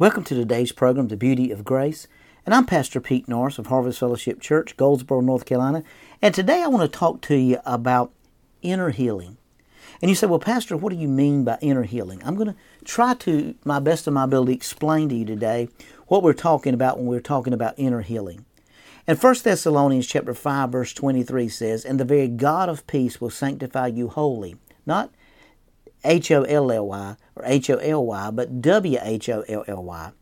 Welcome to today's program, The Beauty of Grace. And I'm Pastor Pete Norris of Harvest Fellowship Church, Goldsboro, North Carolina. And today I want to talk to you about inner healing. And you say, well, Pastor, what do you mean by inner healing? I'm going to try to, my best of my ability, explain to you today what we're talking about when we're talking about inner healing. And 1 Thessalonians chapter 5, verse 23 says, And the very God of peace will sanctify you wholly. Not H O L L Y or H O L Y, but W H O L L Y.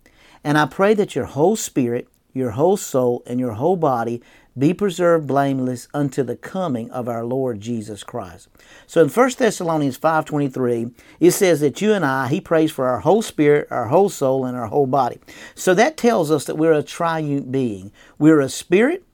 And I pray that your whole spirit, your whole soul, and your whole body be preserved blameless unto the coming of our Lord Jesus Christ. So in 1 Thessalonians 5.23, it says that you and I, he prays for our whole spirit, our whole soul, and our whole body. So that tells us that we're a triune being. We're a spirit,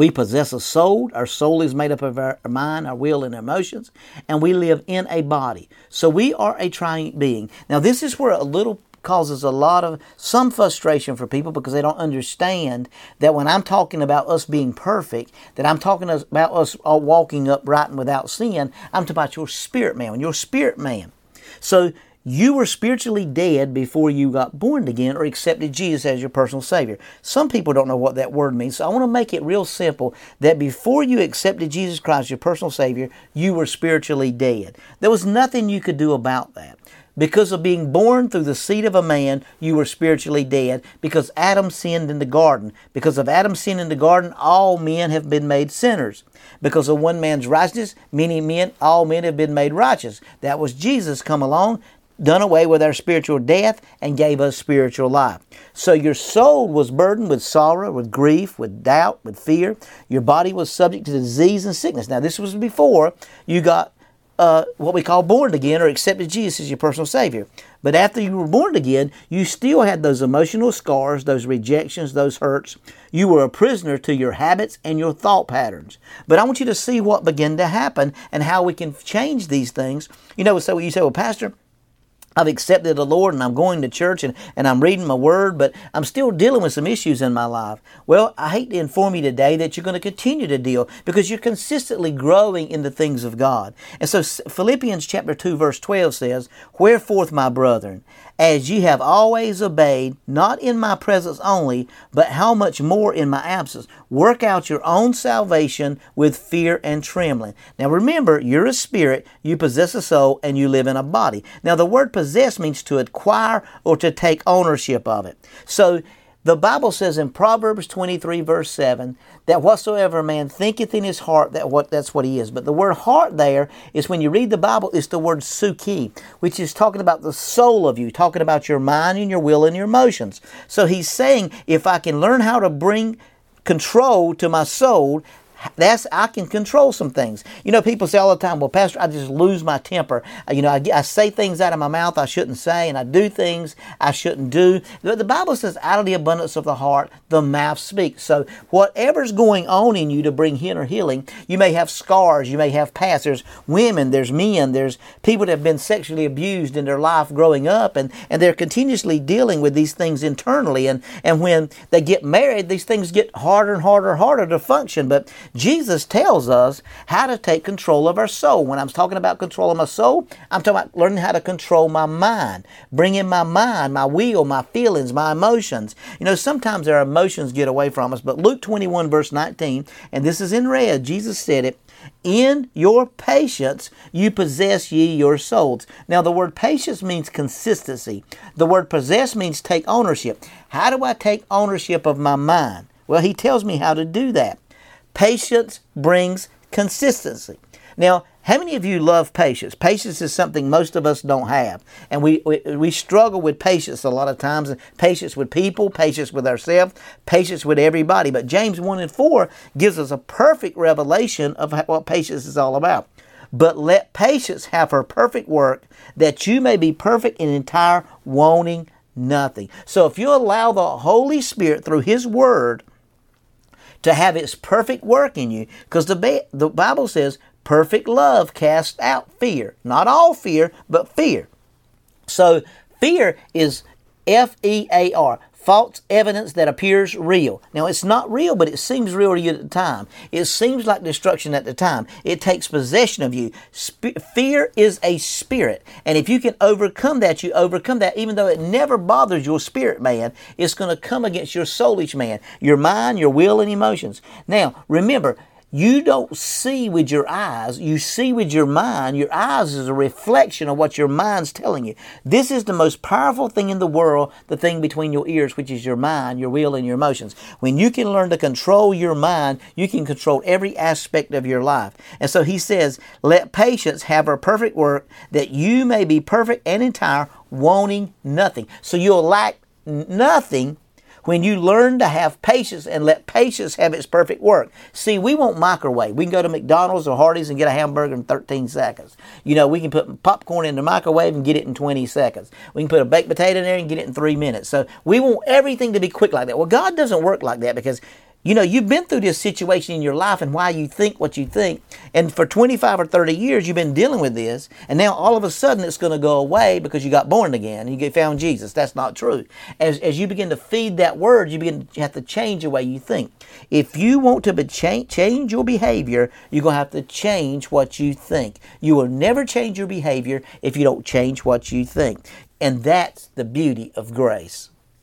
we possess a soul. Our soul is made up of our mind, our will, and emotions, and we live in a body. So we are a triune being. Now, this is where a little causes a lot of some frustration for people because they don't understand that when I'm talking about us being perfect, that I'm talking about us walking upright and without sin, I'm talking about your spirit man, your spirit man. So you were spiritually dead before you got born again or accepted Jesus as your personal Savior. Some people don't know what that word means, so I want to make it real simple that before you accepted Jesus Christ your personal Savior, you were spiritually dead. There was nothing you could do about that. Because of being born through the seed of a man, you were spiritually dead because Adam sinned in the garden. Because of Adam's sin in the garden, all men have been made sinners. Because of one man's righteousness, many men, all men have been made righteous. That was Jesus come along done away with our spiritual death and gave us spiritual life. So your soul was burdened with sorrow, with grief, with doubt, with fear. Your body was subject to disease and sickness. Now, this was before you got uh, what we call born again or accepted Jesus as your personal Savior. But after you were born again, you still had those emotional scars, those rejections, those hurts. You were a prisoner to your habits and your thought patterns. But I want you to see what began to happen and how we can change these things. You know, so you say, well, Pastor, I've accepted the Lord and I'm going to church and, and I'm reading my word, but I'm still dealing with some issues in my life. Well, I hate to inform you today that you're going to continue to deal because you're consistently growing in the things of God. And so Philippians chapter 2 verse 12 says, Wherefore, my brethren, as ye have always obeyed, not in my presence only, but how much more in my absence. Work out your own salvation with fear and trembling. Now remember, you're a spirit, you possess a soul, and you live in a body. Now the word possess means to acquire or to take ownership of it. So the Bible says in Proverbs 23, verse 7, that whatsoever a man thinketh in his heart, that what that's what he is. But the word heart there is when you read the Bible, it's the word psuche, which is talking about the soul of you, talking about your mind and your will and your emotions. So he's saying, if I can learn how to bring control to my soul, that's I can control some things. You know, people say all the time, "Well, Pastor, I just lose my temper." Uh, you know, I, I say things out of my mouth I shouldn't say, and I do things I shouldn't do. But the Bible says, "Out of the abundance of the heart, the mouth speaks." So, whatever's going on in you to bring inner healing, you may have scars, you may have past. There's women, there's men, there's people that have been sexually abused in their life growing up, and and they're continuously dealing with these things internally. And and when they get married, these things get harder and harder and harder to function. But Jesus tells us how to take control of our soul. When I'm talking about control of my soul, I'm talking about learning how to control my mind, bringing my mind, my will, my feelings, my emotions. You know, sometimes our emotions get away from us, but Luke 21, verse 19, and this is in red, Jesus said it, in your patience you possess ye your souls. Now, the word patience means consistency. The word possess means take ownership. How do I take ownership of my mind? Well, he tells me how to do that. Patience brings consistency. Now, how many of you love patience? Patience is something most of us don't have. And we, we, we struggle with patience a lot of times. Patience with people, patience with ourselves, patience with everybody. But James 1 and 4 gives us a perfect revelation of what patience is all about. But let patience have her perfect work, that you may be perfect and entire, wanting nothing. So if you allow the Holy Spirit through His Word to have its perfect work in you. Because the, the Bible says perfect love casts out fear. Not all fear, but fear. So fear is F E A R. false evidence that appears real. Now, it's not real, but it seems real to you at the time. It seems like destruction at the time. It takes possession of you. Sp- fear is a spirit. And if you can overcome that, you overcome that, even though it never bothers your spirit man, it's going to come against your soulish man, your mind, your will, and emotions. Now, remember, you don't see with your eyes, you see with your mind. Your eyes is a reflection of what your mind's telling you. This is the most powerful thing in the world, the thing between your ears, which is your mind, your will, and your emotions. When you can learn to control your mind, you can control every aspect of your life. And so he says, Let patience have her perfect work, that you may be perfect and entire, wanting nothing. So you'll lack nothing when you learn to have patience and let patience have its perfect work. See, we won't microwave. We can go to McDonald's or Hardee's and get a hamburger in 13 seconds. You know, we can put popcorn in the microwave and get it in 20 seconds. We can put a baked potato in there and get it in three minutes. So we want everything to be quick like that. Well, God doesn't work like that because you know, you've been through this situation in your life and why you think what you think. And for 25 or 30 years, you've been dealing with this. And now all of a sudden it's going to go away because you got born again and you found Jesus. That's not true. As, as you begin to feed that word, you begin to have to change the way you think. If you want to be change, change your behavior, you're going to have to change what you think. You will never change your behavior if you don't change what you think. And that's the beauty of grace.